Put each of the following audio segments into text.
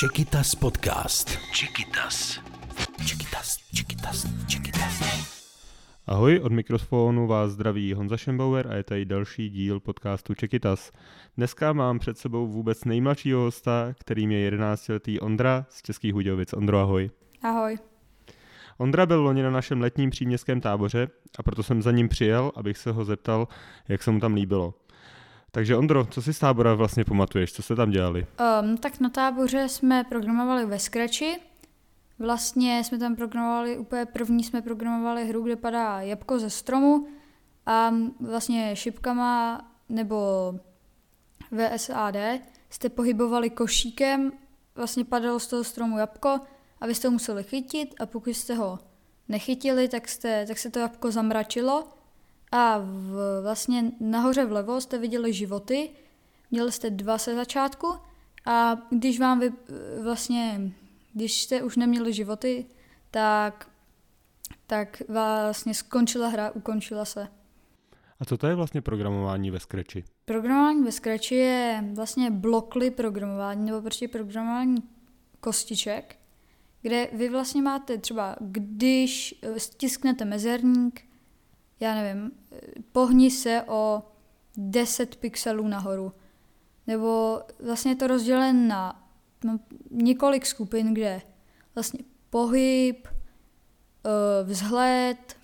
Čekytas podcast. Čekytas. Čekytas, Čekytas, Čekytas. Ahoj, od mikrofonu vás zdraví Honza Šembauer a je tady další díl podcastu Čekytas. Dneska mám před sebou vůbec nejmladšího hosta, kterým je 11-letý Ondra z Českých Hudějovic. Ondro, ahoj. Ahoj. Ondra byl loni na našem letním příměstském táboře a proto jsem za ním přijel, abych se ho zeptal, jak se mu tam líbilo. Takže Ondro, co si z tábora vlastně pamatuješ? Co jste tam dělali? Um, tak na táboře jsme programovali ve Scratchi. Vlastně jsme tam programovali, úplně první jsme programovali hru, kde padá jabko ze stromu a vlastně šipkama nebo VSAD jste pohybovali košíkem, vlastně padalo z toho stromu jabko a vy jste ho museli chytit a pokud jste ho nechytili, tak, jste, tak se to jabko zamračilo a v, vlastně nahoře vlevo jste viděli životy, měli jste dva se začátku a když vám vy, vlastně, když jste už neměli životy, tak, tak vlastně skončila hra, ukončila se. A co to je vlastně programování ve Scratchi? Programování ve Scratchi je vlastně blokly programování, nebo prostě programování kostiček, kde vy vlastně máte třeba, když stisknete mezerník, já nevím, pohni se o 10 pixelů nahoru. Nebo vlastně je to rozdělen na no, několik skupin, kde vlastně pohyb, eh, vzhled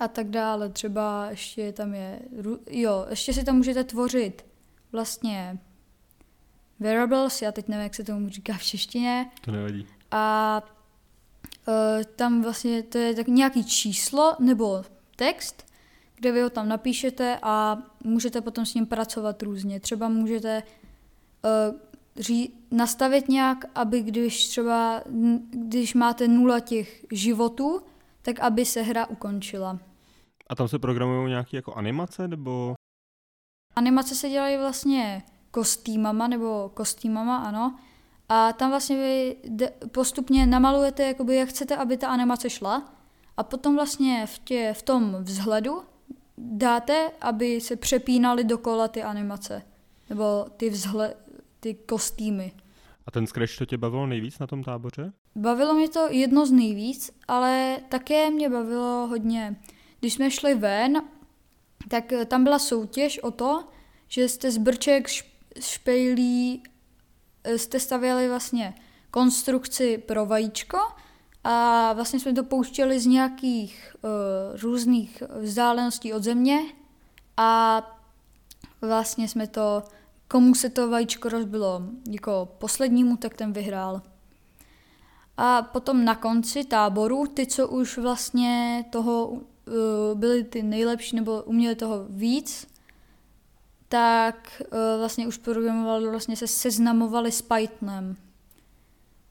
a tak dále. Třeba ještě tam je, jo, ještě si tam můžete tvořit vlastně variables, já teď nevím, jak se tomu říká v češtině. To nevadí. A uh, tam vlastně to je tak nějaký číslo nebo text, kde vy ho tam napíšete a můžete potom s ním pracovat různě. Třeba můžete uh, ří, nastavit nějak, aby když třeba, když máte nula těch životů, tak aby se hra ukončila. A tam se programují nějaké jako animace, nebo? Animace se dělají vlastně kostýmama, nebo kostýmama, ano. A tam vlastně vy postupně namalujete, jakoby, jak chcete, aby ta animace šla. A potom vlastně v, tě, v tom vzhledu dáte, aby se přepínaly dokola ty animace. Nebo ty vzhled, ty kostýmy. A ten Scratch to tě bavilo nejvíc na tom táboře? Bavilo mě to jedno z nejvíc, ale také mě bavilo hodně. Když jsme šli ven, tak tam byla soutěž o to, že jste z brček, špejlí, eh, jste stavěli vlastně konstrukci pro vajíčko a vlastně jsme to pouštěli z nějakých uh, různých vzdáleností od země a vlastně jsme to, komu se to vajíčko rozbilo jako poslednímu, tak ten vyhrál. A potom na konci táboru, ty, co už vlastně toho uh, byli ty nejlepší nebo uměli toho víc, tak uh, vlastně už programovali, vlastně se seznamovali s Pythonem.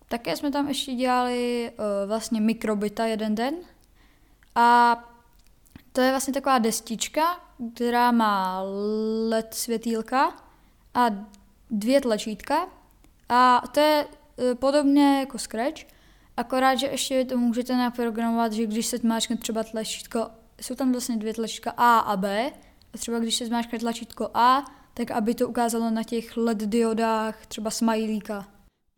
Také jsme tam ještě dělali uh, vlastně mikrobita jeden den a to je vlastně taková destička, která má LED světýlka a dvě tlačítka a to je uh, podobně jako Scratch, akorát, že ještě to můžete naprogramovat, že když se zmáčkne třeba tlačítko, jsou tam vlastně dvě tlačítka A a B a třeba když se zmáčkne tlačítko A, tak aby to ukázalo na těch LED diodách třeba smajlíka.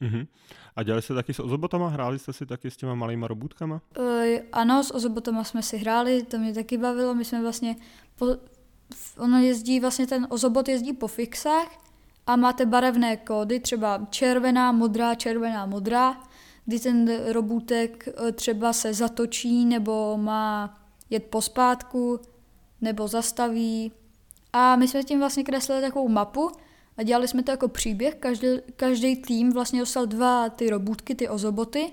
Mm-hmm. A dělali jste taky s ozobotama? Hráli jste si taky s těma malýma robůtkama? Uh, ano, s ozobotama jsme si hráli, to mě taky bavilo. My jsme vlastně, po, ono jezdí, vlastně ten ozobot jezdí po fixách a máte barevné kódy, třeba červená, modrá, červená, modrá, kdy ten robůtek eh, třeba se zatočí nebo má jet pospátku nebo zastaví. A my jsme tím vlastně kreslili takovou mapu, a dělali jsme to jako příběh, každý, každý tým vlastně dostal dva ty robůtky, ty ozoboty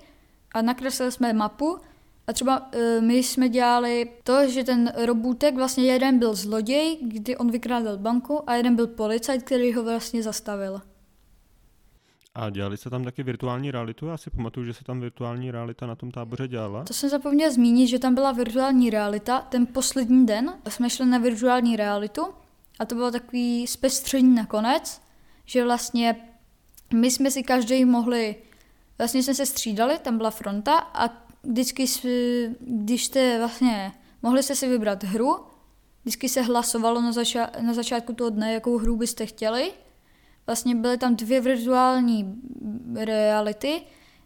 a nakreslili jsme mapu a třeba uh, my jsme dělali to, že ten robůtek, vlastně jeden byl zloděj, kdy on vykrádal banku a jeden byl policajt, který ho vlastně zastavil. A dělali se tam taky virtuální realitu? Já si pamatuju, že se tam virtuální realita na tom táboře dělala. To jsem zapomněla zmínit, že tam byla virtuální realita. Ten poslední den jsme šli na virtuální realitu a to bylo takový zpestření nakonec, že vlastně my jsme si každý mohli, vlastně jsme se střídali, tam byla fronta a vždycky, když jste vlastně, mohli jste si vybrat hru, vždycky se hlasovalo na, zača- na začátku toho dne, jakou hru byste chtěli vlastně byly tam dvě virtuální reality.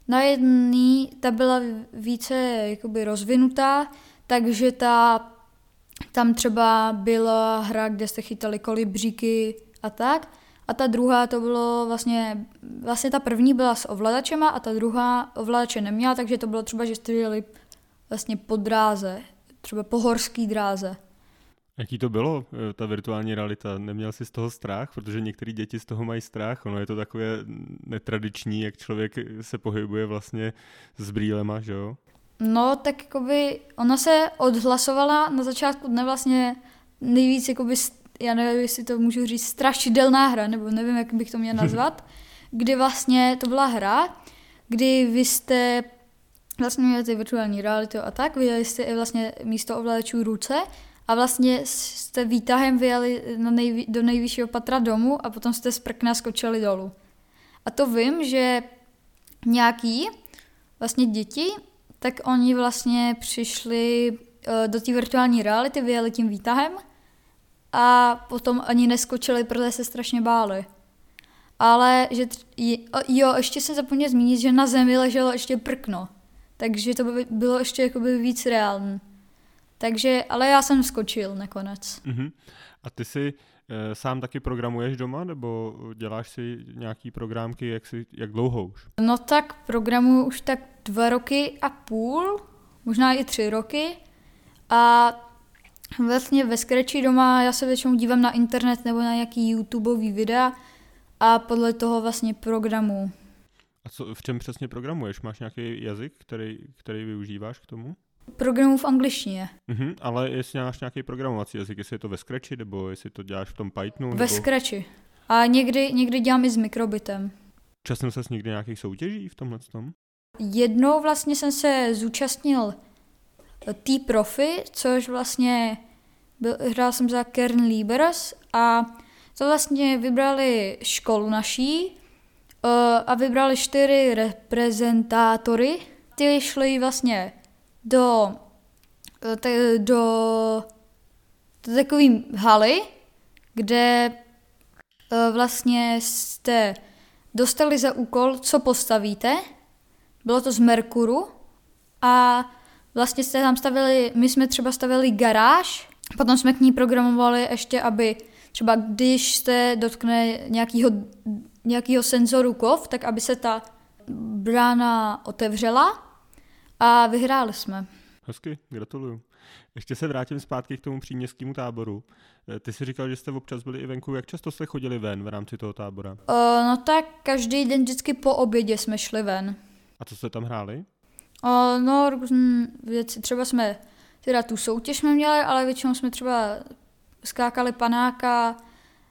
Na jedné ta byla více jakoby rozvinutá, takže ta, tam třeba byla hra, kde jste chytali kolibříky a tak. A ta druhá to bylo vlastně, vlastně ta první byla s ovladačema a ta druhá ovladače neměla, takže to bylo třeba, že jste jeli vlastně po dráze, třeba po horský dráze. Jaký to bylo, eh, ta virtuální realita? Neměl jsi z toho strach? Protože některé děti z toho mají strach. Ono je to takové netradiční, jak člověk se pohybuje vlastně s brýlema, že jo? No, tak jakoby ona se odhlasovala na začátku dne vlastně nejvíc, jakoby, já nevím, jestli to můžu říct, strašidelná hra, nebo nevím, jak bych to měl nazvat, kdy vlastně to byla hra, kdy vy jste vlastně měli ty virtuální realitu a tak, viděli jste i vlastně místo ovladačů ruce a vlastně jste výtahem vyjeli na nejvý, do nejvyššího patra domu a potom jste z prkna skočili dolů. A to vím, že nějaký vlastně děti, tak oni vlastně přišli uh, do té virtuální reality, vyjeli tím výtahem a potom ani neskočili, protože se strašně báli. Ale že tř- jo, ještě jsem zapomněl zmínit, že na zemi leželo ještě prkno. Takže to by bylo ještě jakoby víc reálné. Takže, ale já jsem skočil nakonec. Uh-huh. A ty si e, sám taky programuješ doma, nebo děláš si nějaký programky, jak, si, jak dlouho už? No tak programuju už tak dva roky a půl, možná i tři roky. A vlastně ve Scratchi doma já se většinou dívám na internet nebo na nějaký YouTubeový videa a podle toho vlastně programu. A co, v čem přesně programuješ? Máš nějaký jazyk, který, který využíváš k tomu? Programu v angličtině. Mhm, ale jestli máš nějaký programovací jazyk, jestli je to ve Scratchi, nebo jestli to děláš v tom Pythonu? Ve nebo... Scratchi. A někdy, někdy dělám i s mikrobitem. Časem ses někdy nějakých soutěží v tomhle tom? Jednou vlastně jsem se zúčastnil T-Profi, což vlastně byl, hrál jsem za Kern Libers a to vlastně vybrali školu naší uh, a vybrali čtyři reprezentátory. Ty šli vlastně do, do, do takové haly, kde uh, vlastně jste dostali za úkol, co postavíte. Bylo to z Merkuru a vlastně jste tam stavili, my jsme třeba stavili garáž, potom jsme k ní programovali ještě, aby třeba když jste dotkne nějakého, nějakého senzoru kov, tak aby se ta brána otevřela a vyhráli jsme. Hezky, gratuluju. Ještě se vrátím zpátky k tomu příměstskému táboru. Ty jsi říkal, že jste občas byli i venku. Jak často jste chodili ven v rámci toho tábora? Uh, no tak každý den vždycky po obědě jsme šli ven. A co jste tam hráli? Uh, no, věci, třeba jsme, teda tu soutěž jsme měli, ale většinou jsme třeba skákali panáka,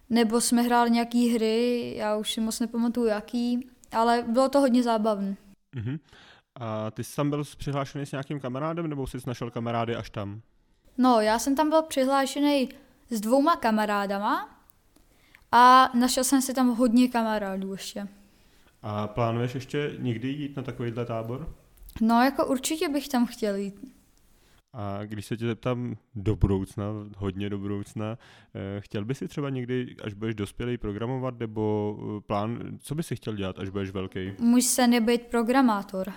nebo jsme hráli nějaký hry, já už si moc nepamatuju jaký, ale bylo to hodně zábavné. Uh-huh. A ty jsi tam byl přihlášený s nějakým kamarádem, nebo jsi našel kamarády až tam? No, já jsem tam byl přihlášený s dvouma kamarádama a našel jsem si tam hodně kamarádů ještě. A plánuješ ještě někdy jít na takovýhle tábor? No, jako určitě bych tam chtěl jít. A když se tě zeptám do budoucna, hodně do budoucna, chtěl by si třeba někdy, až budeš dospělý, programovat, nebo plán, co by si chtěl dělat, až budeš velký? Můj sen je být programátor.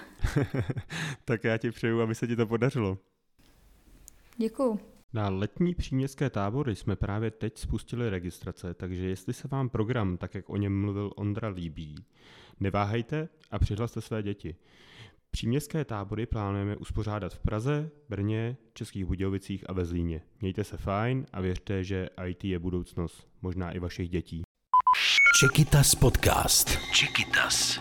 tak já ti přeju, aby se ti to podařilo. Děkuju. Na letní příměstské tábory jsme právě teď spustili registrace, takže jestli se vám program, tak jak o něm mluvil Ondra, líbí, neváhejte a přihlaste své děti. Příměstské tábory plánujeme uspořádat v Praze, Brně, Českých Budějovicích a ve Zlíně. Mějte se fajn a věřte, že IT je budoucnost, možná i vašich dětí. Čekytas podcast. Čekytas.